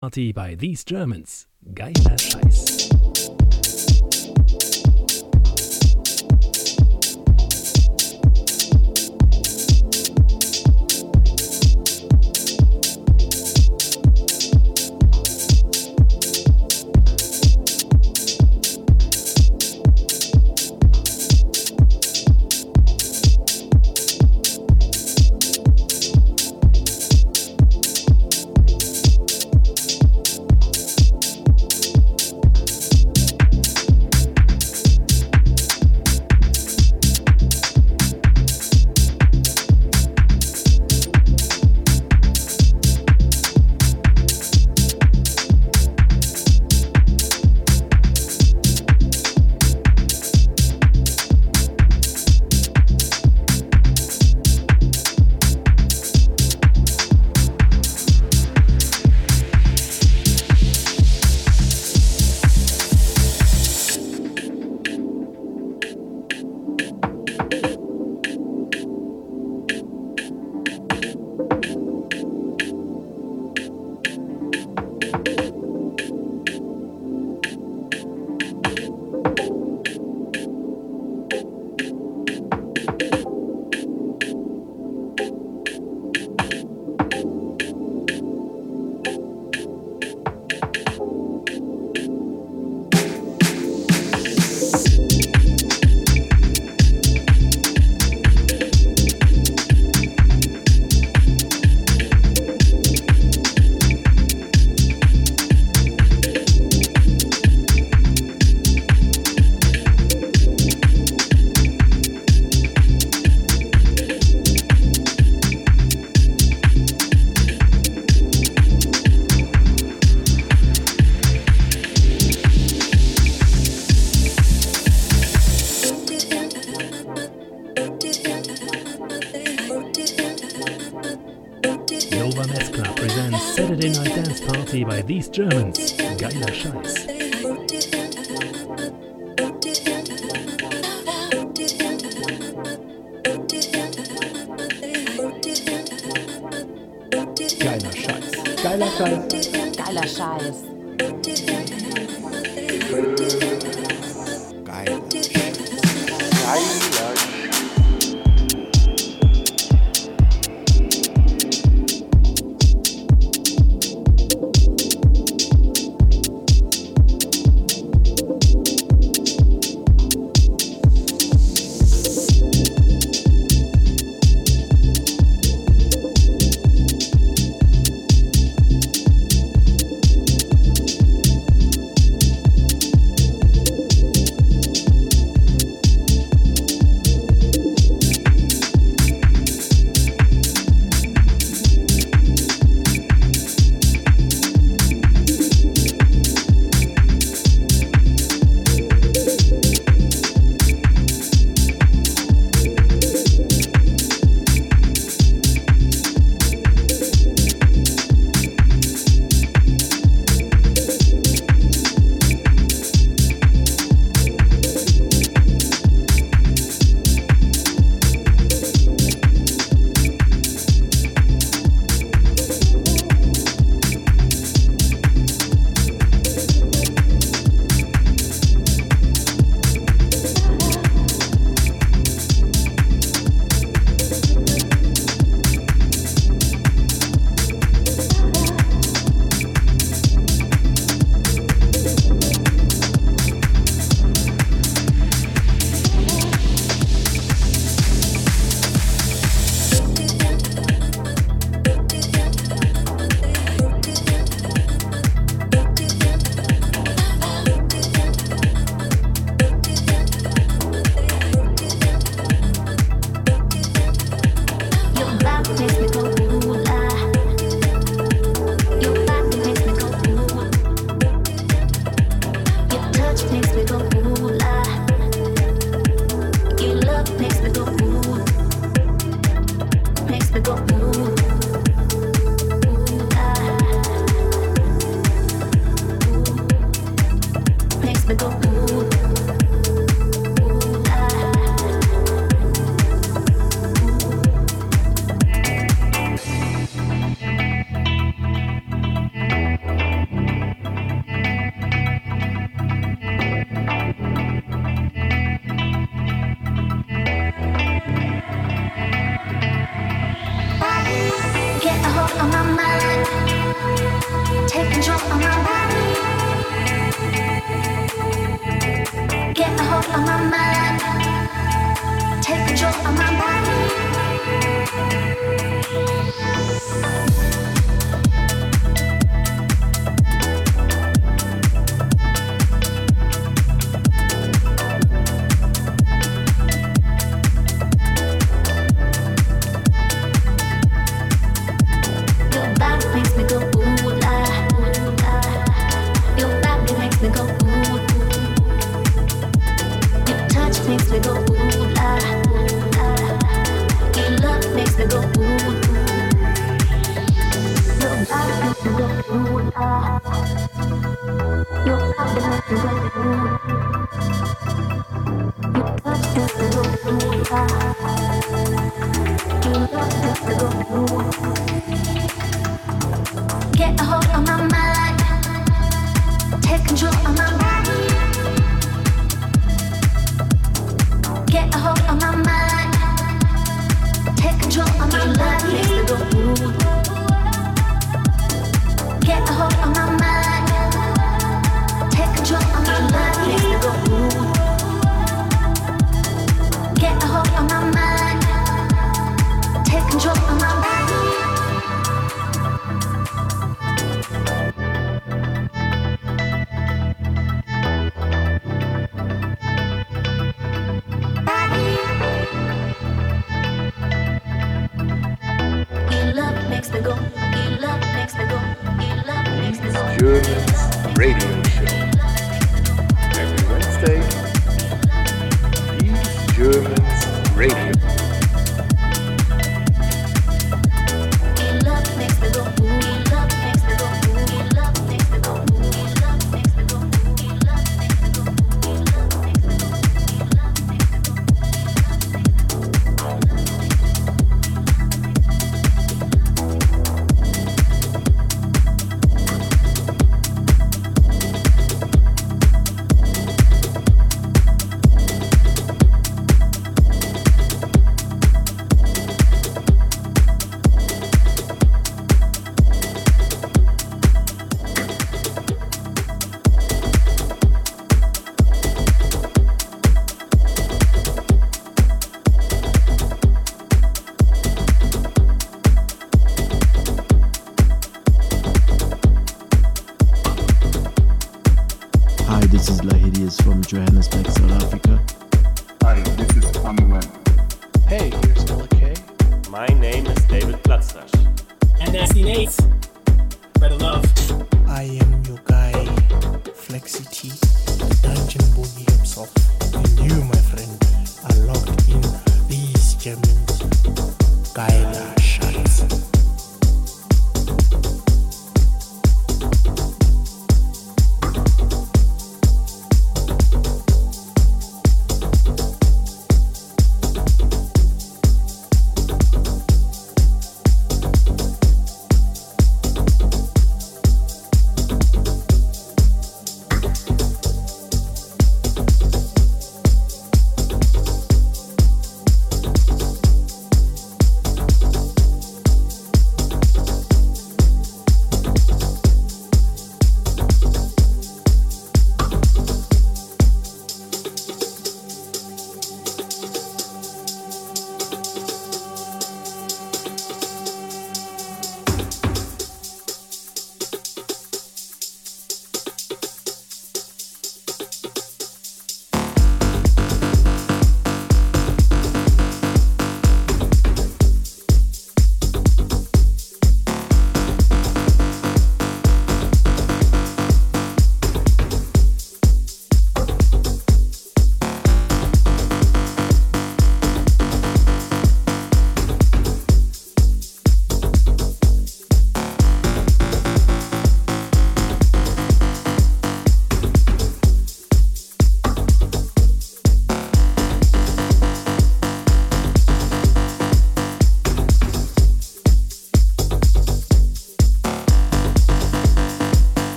Party by These Germans. Geiler Scheiß. Party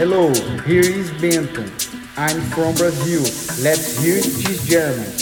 Hello, here is Benton. I'm from Brazil. Let's hear this German.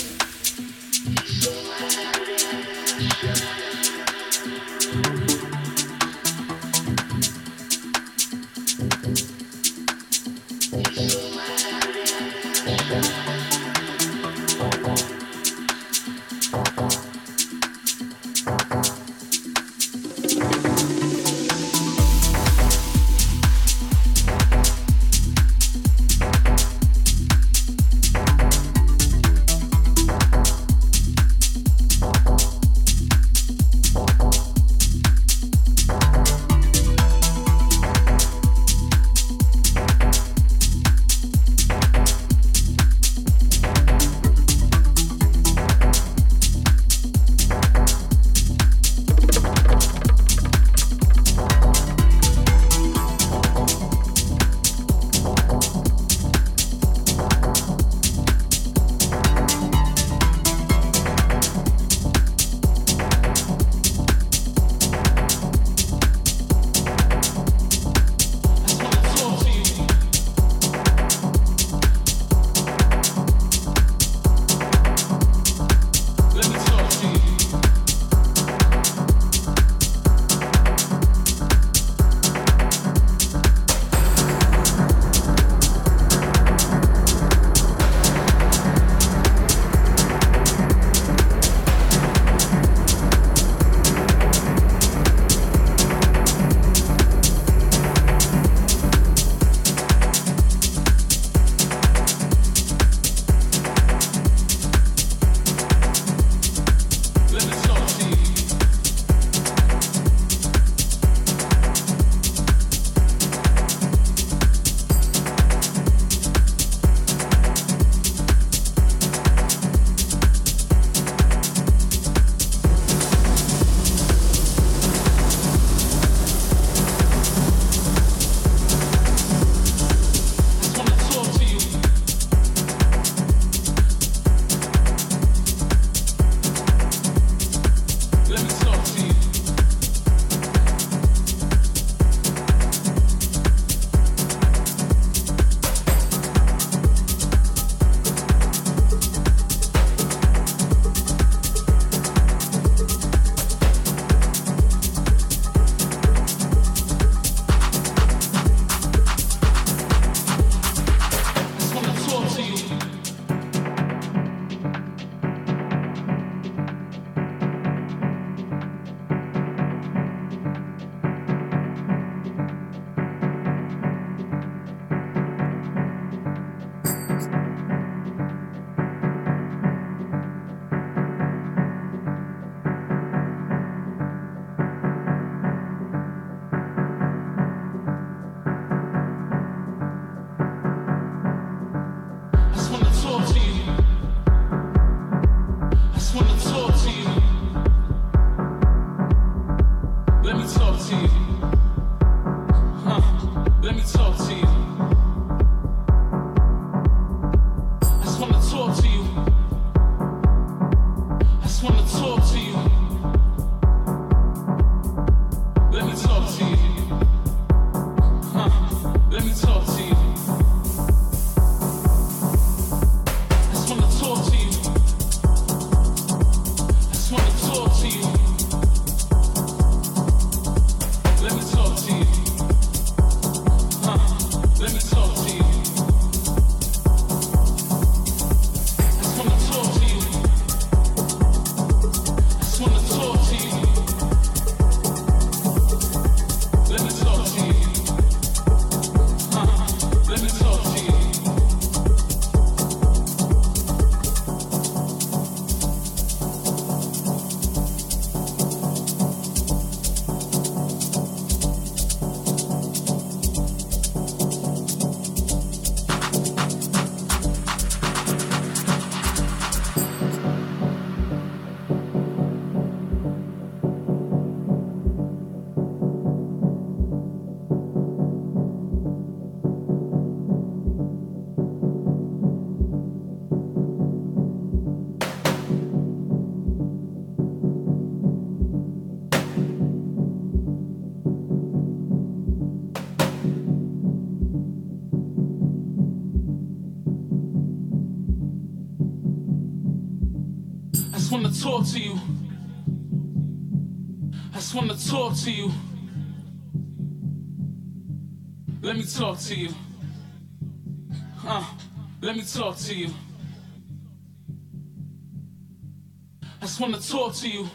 Talk to you.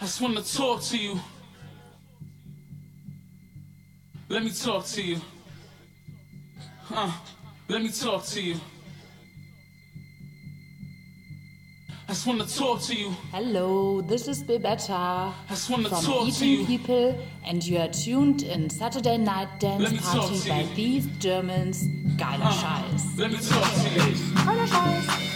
I just wanna talk to you. Let me talk to you. Uh, let me talk to you. I just wanna talk to you. Hello, this is Bebetta I just wanna from talk to Eating you. People, and you are tuned in Saturday Night Dance Party by you. these Germans. Geiler Scheiß. Let me talk to you. Geiler Scheiß.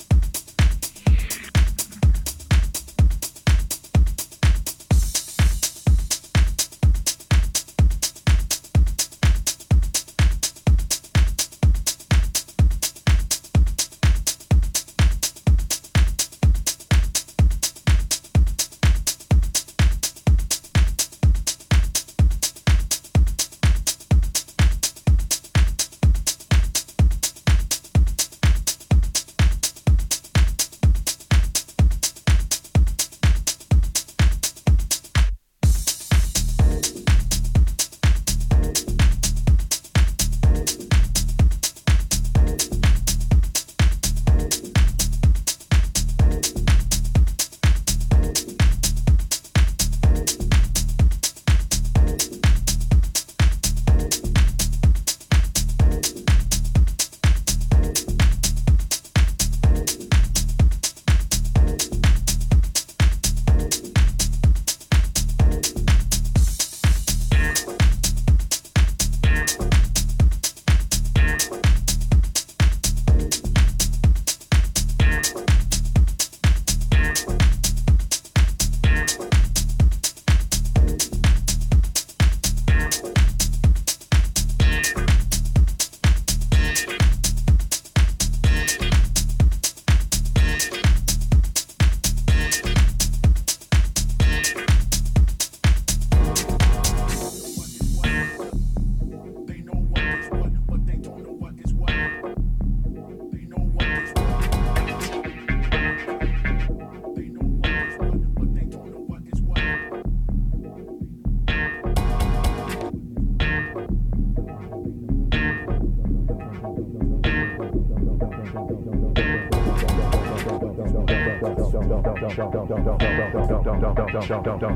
Thank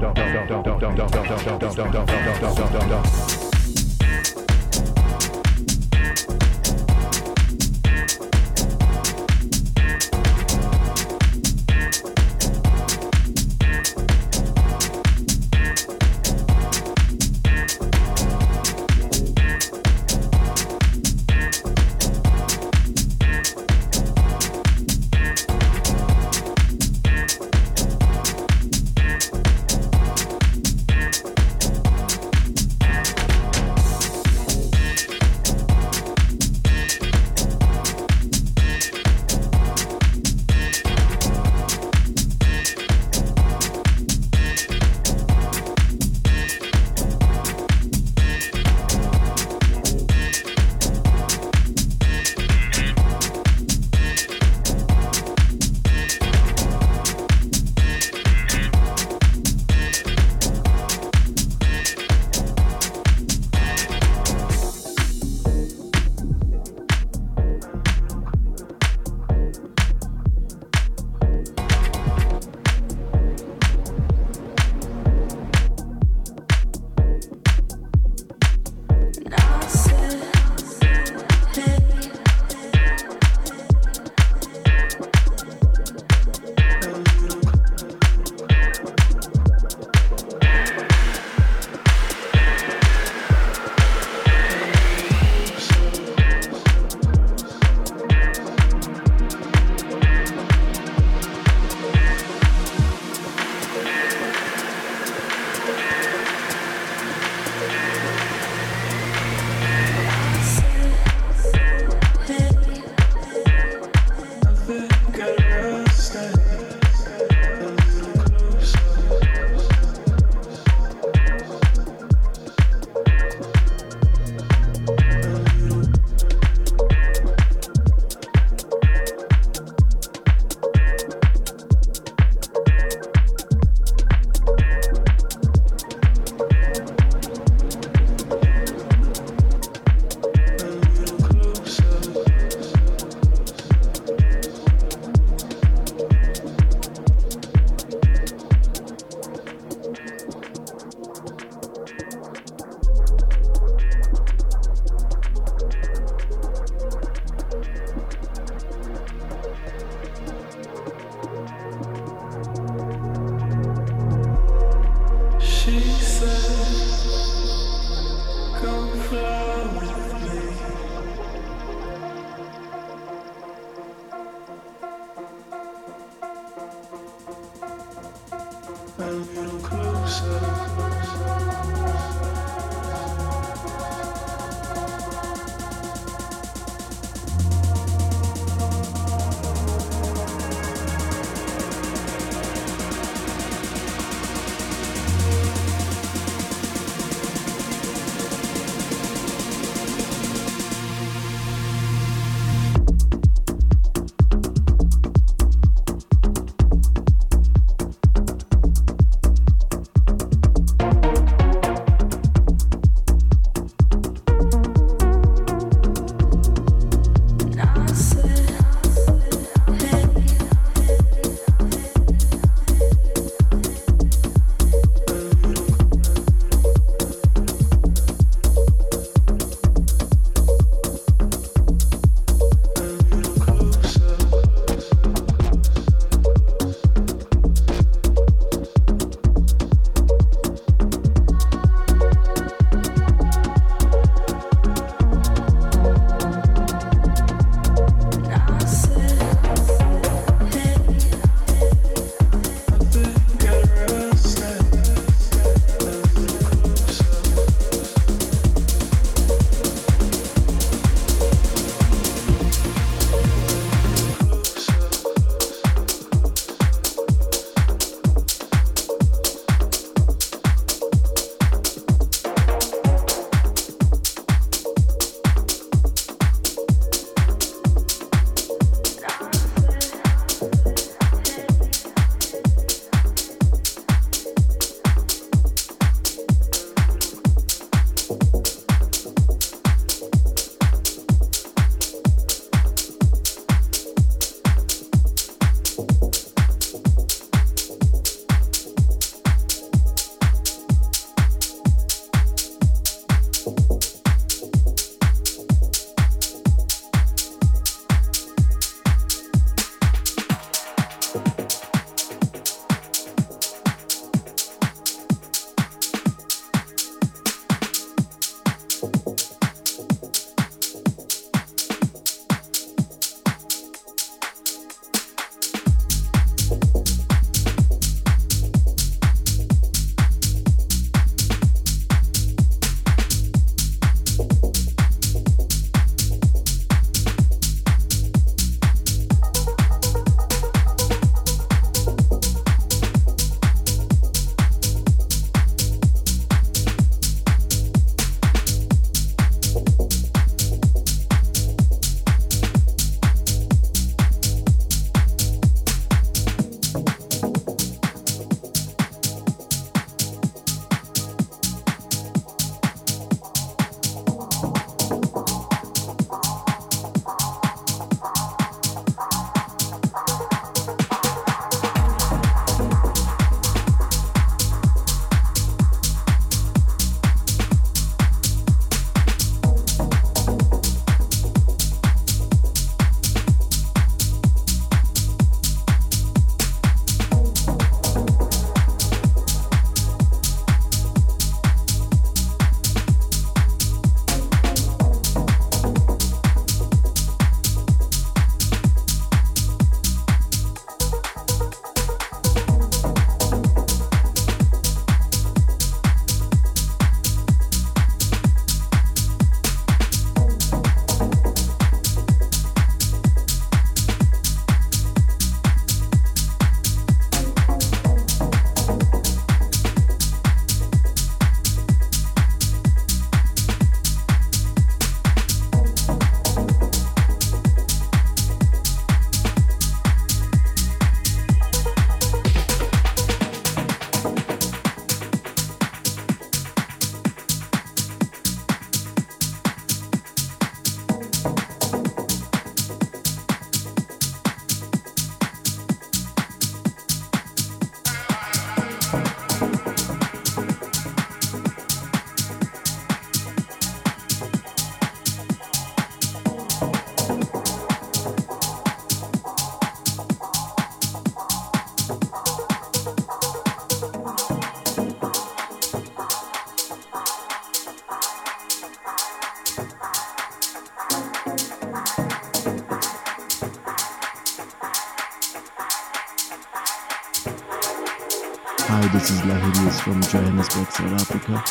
from Johannesburg, South Africa.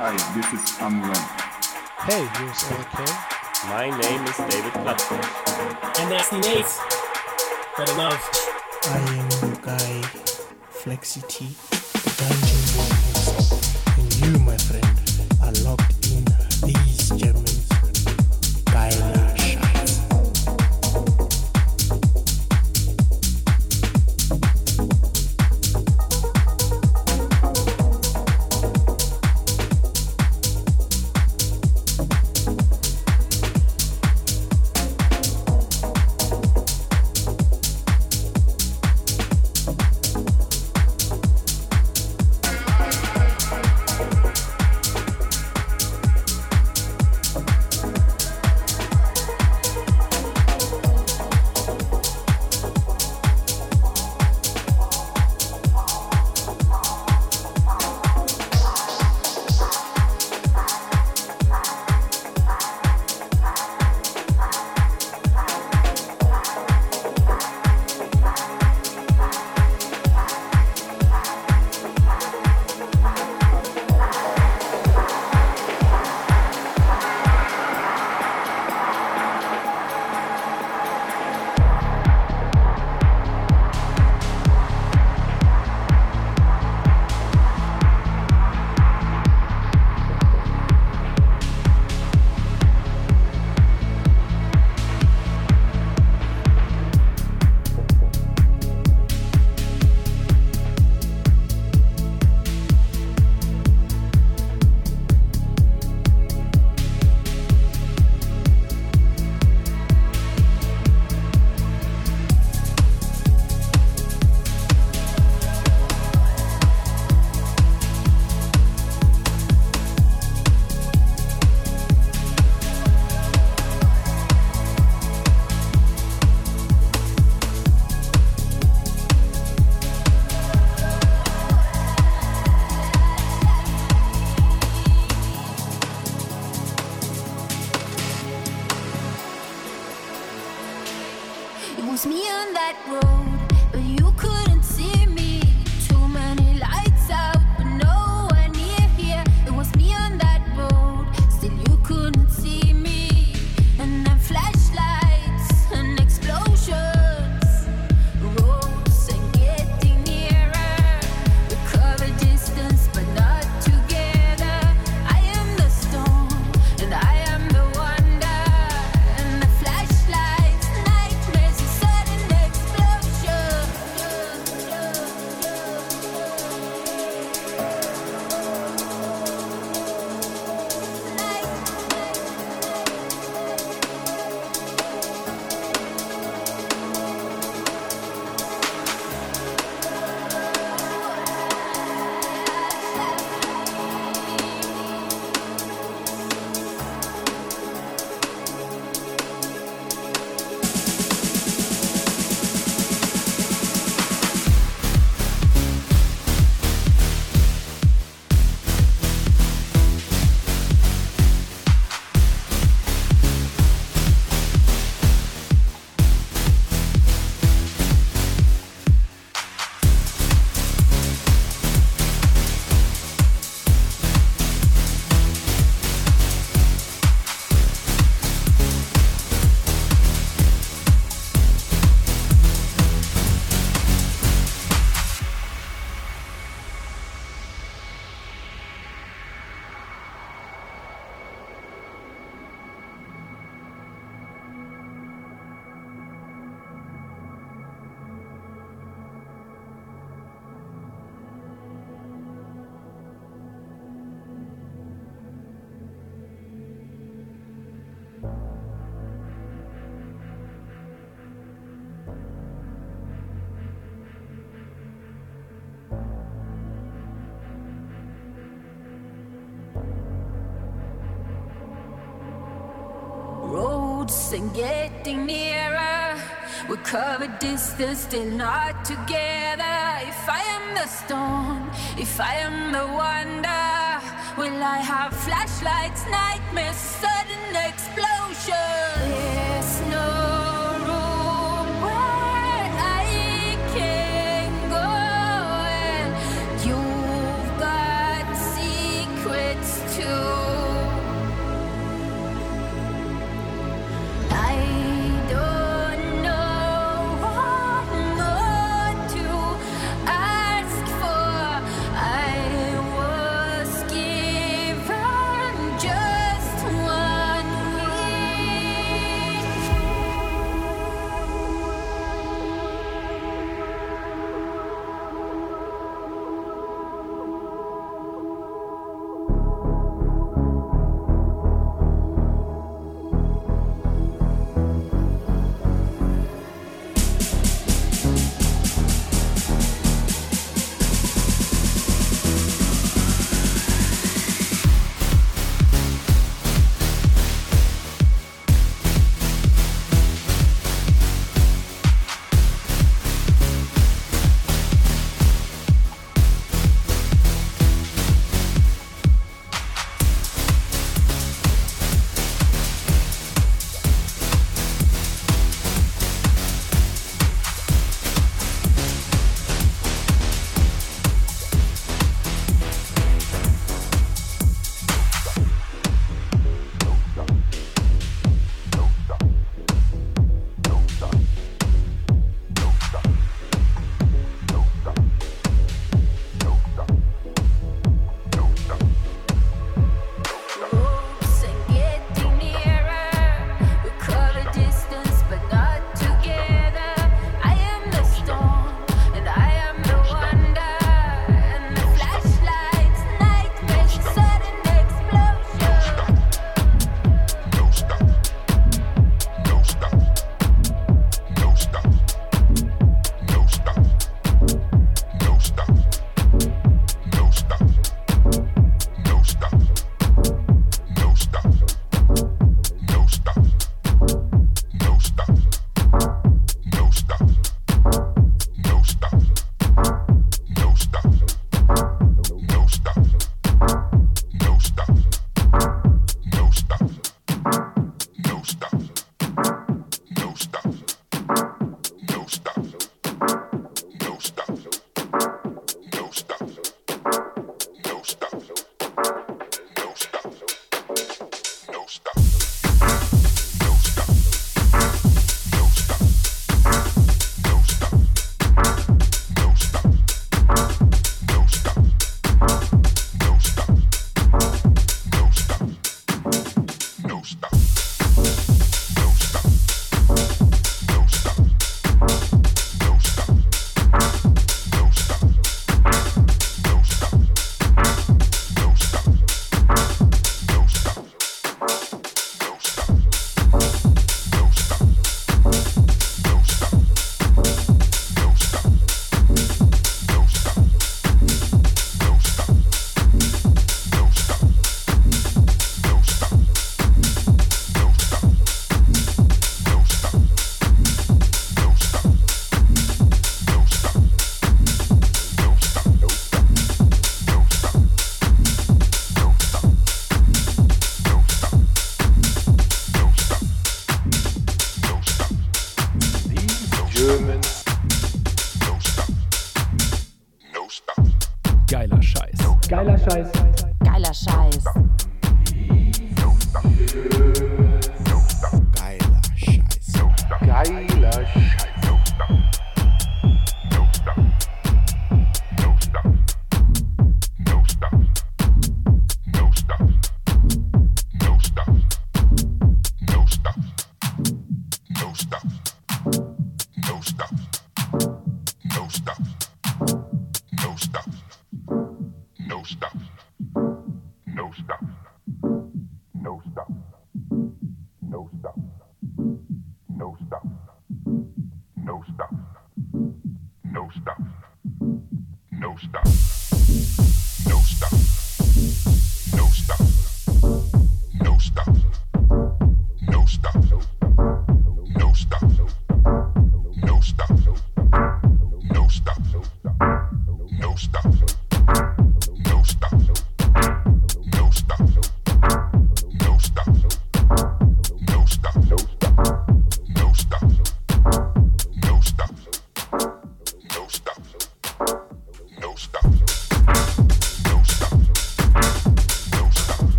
Hi, this is Amran. Hey, here's LK. My name is David Platzberg. And that's Nate. For the love. I am your guy, Flexity, T, the dungeon boy. And you, my drifting nearer. we cover distance, still not together. If I am the storm, if I am the wonder, will I have flashlights night?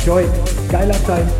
Enjoy. Geiler Scheiß.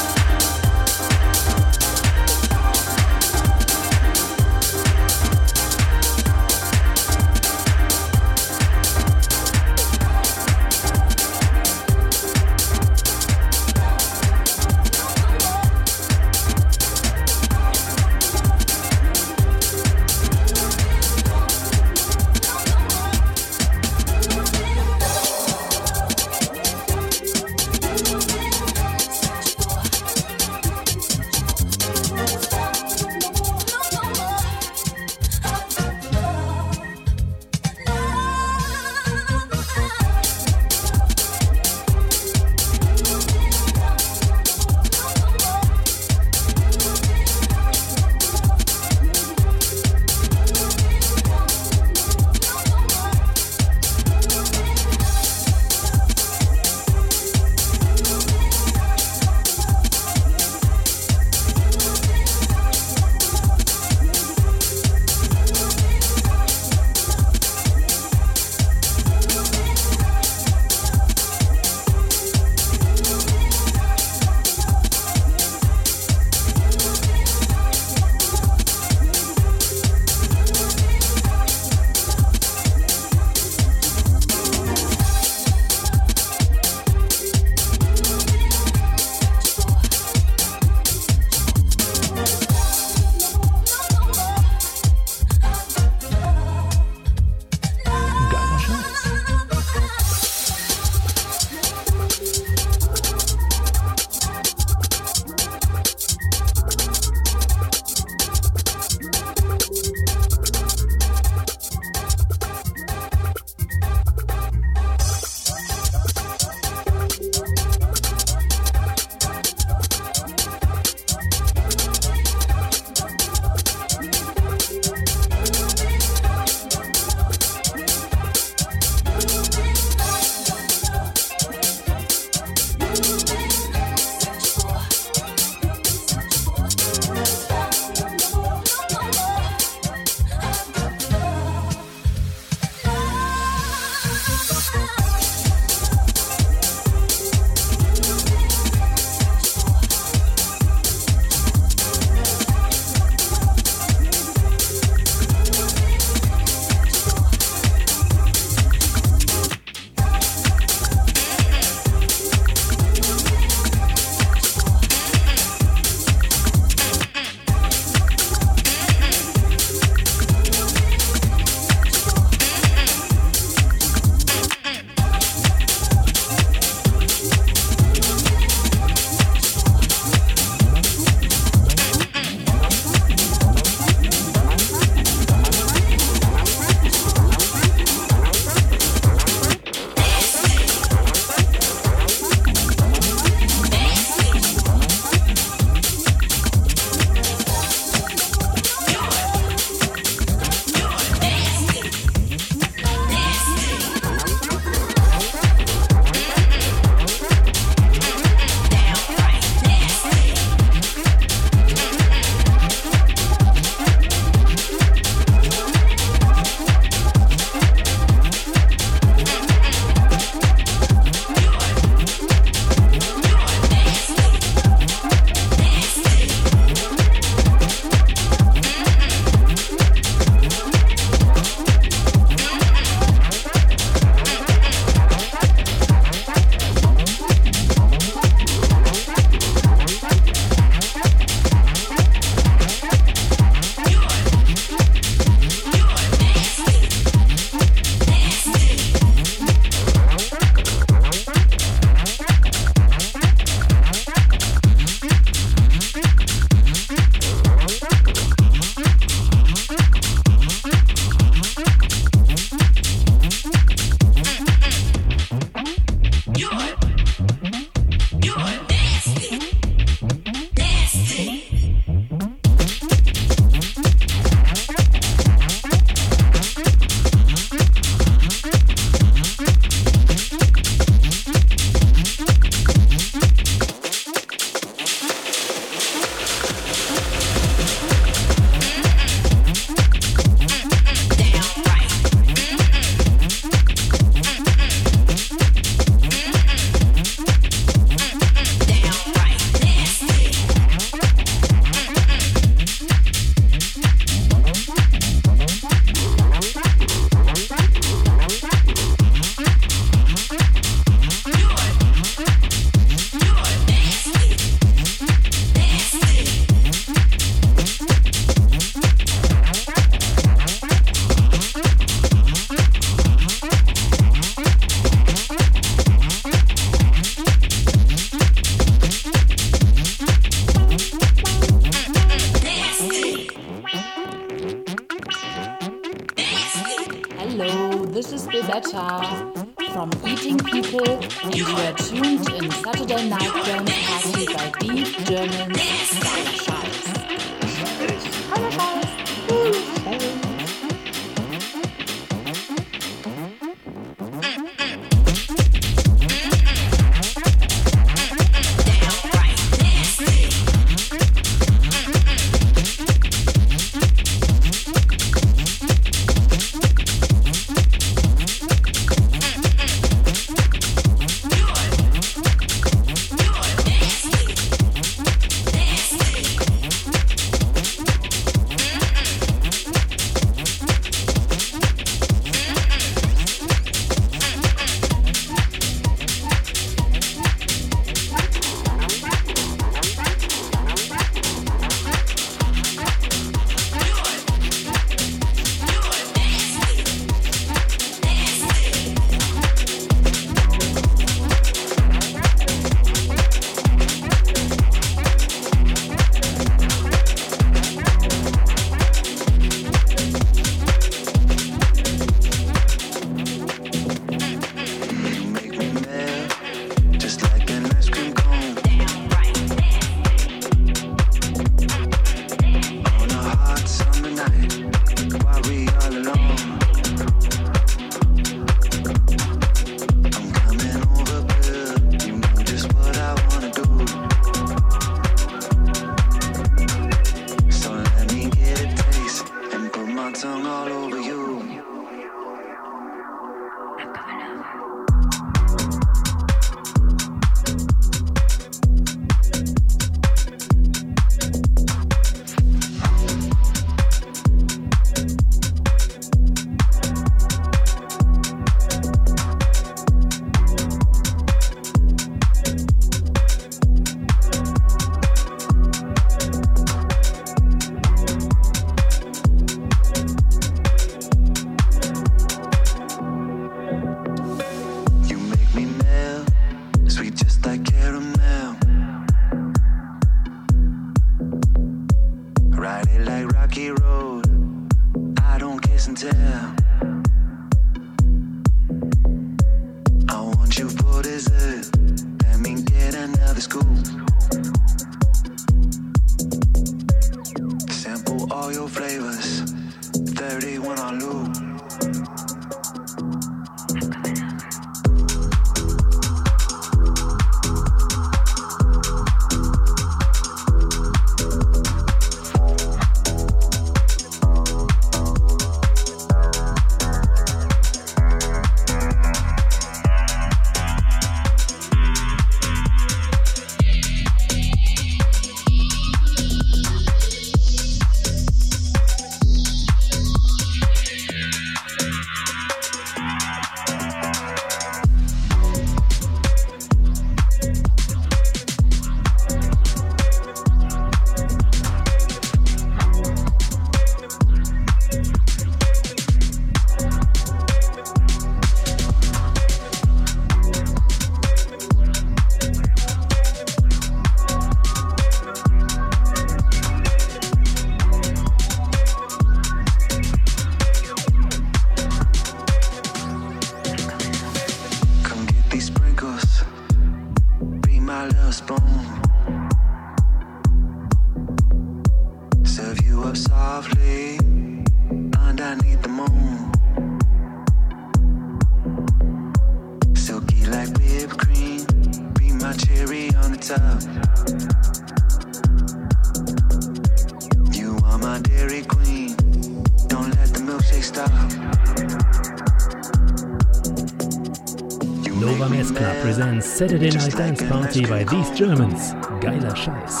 Saturday Night Dance Party by these Germans. Geiler Scheiß.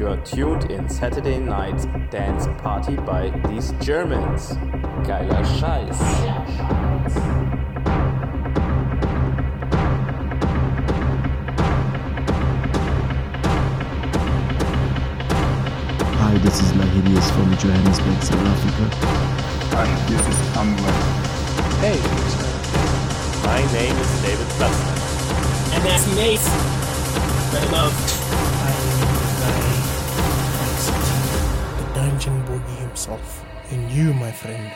You are tuned in Saturday Night Dance Party by These Germans. Geiler Scheiß. off. And you, my friend,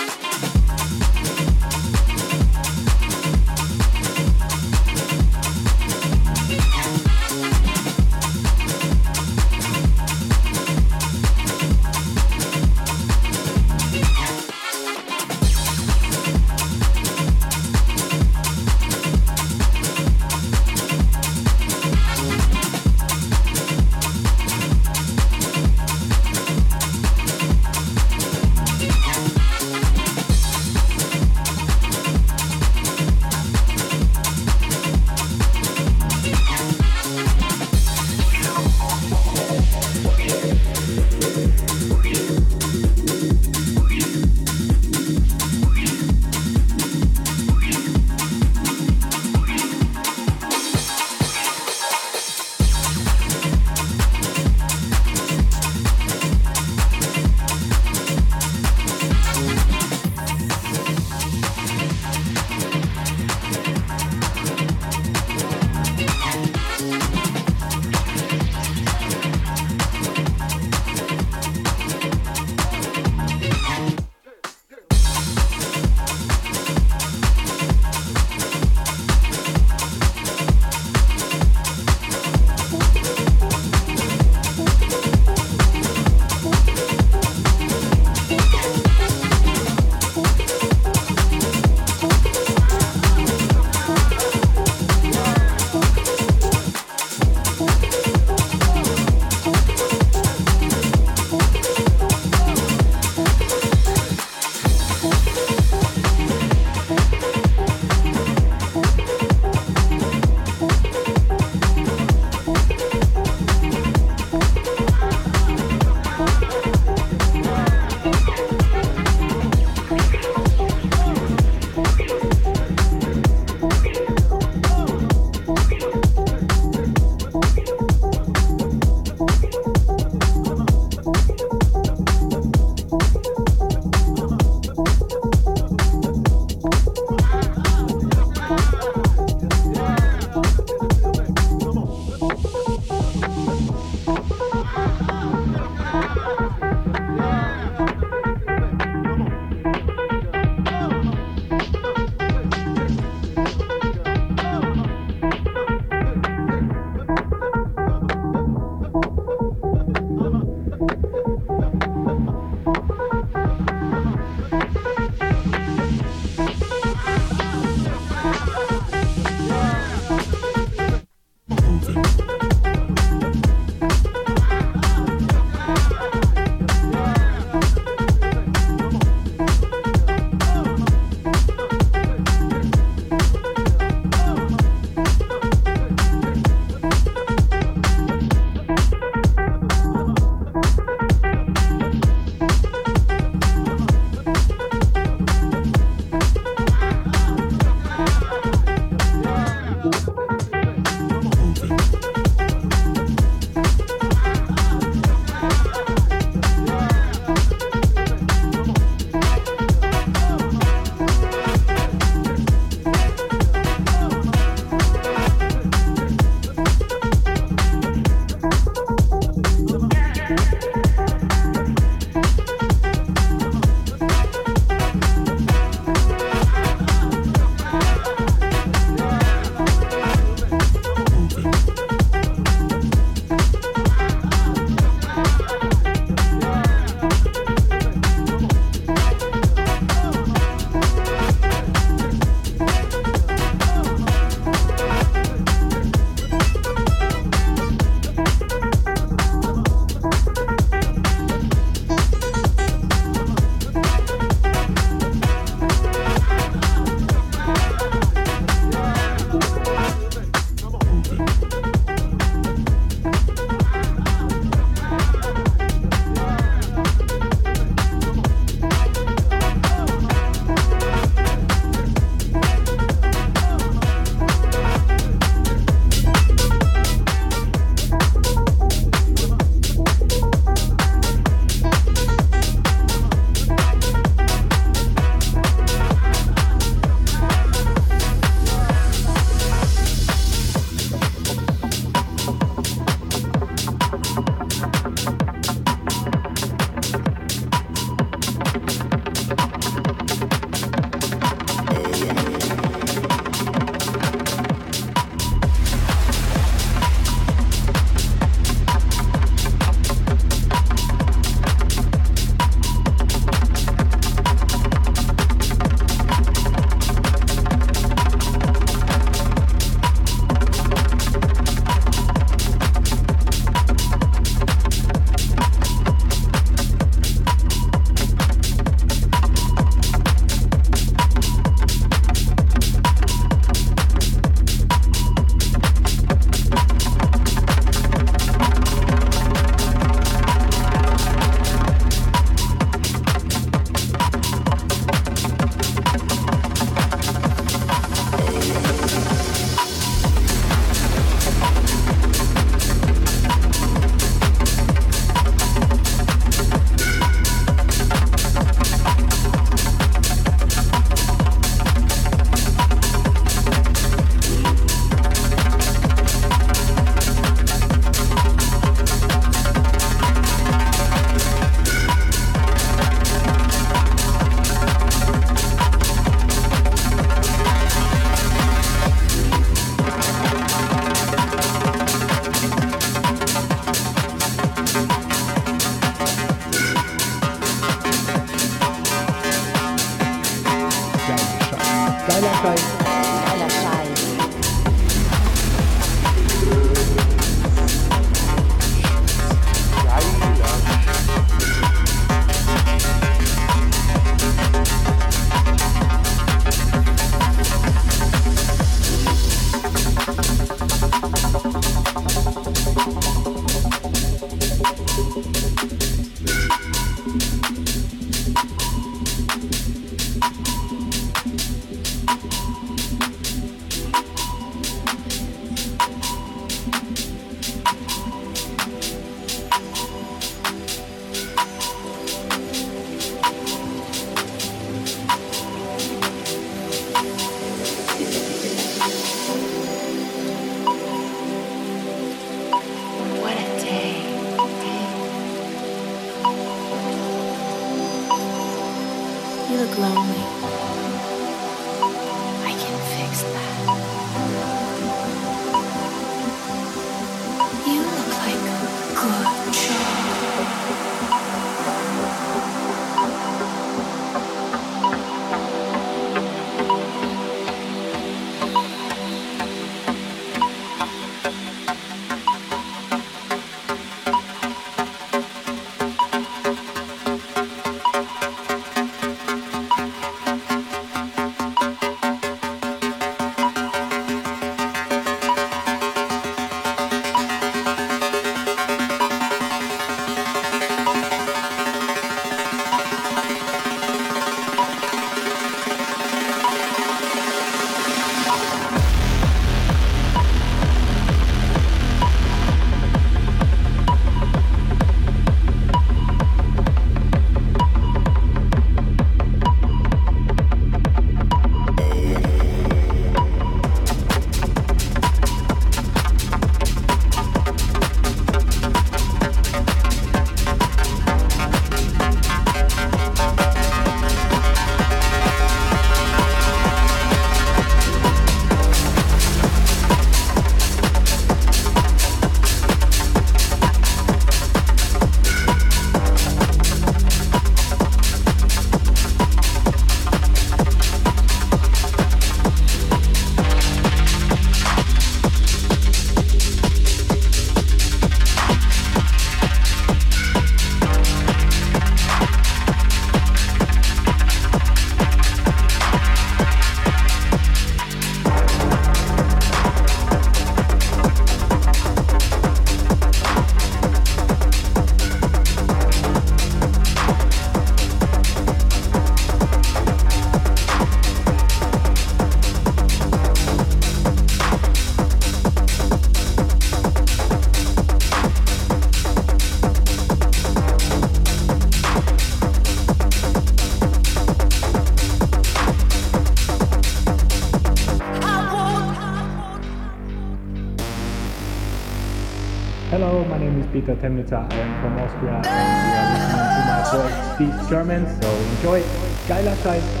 is I am from Austria and you are listening to my voice, these Germans. So enjoy. Geiler Scheiß.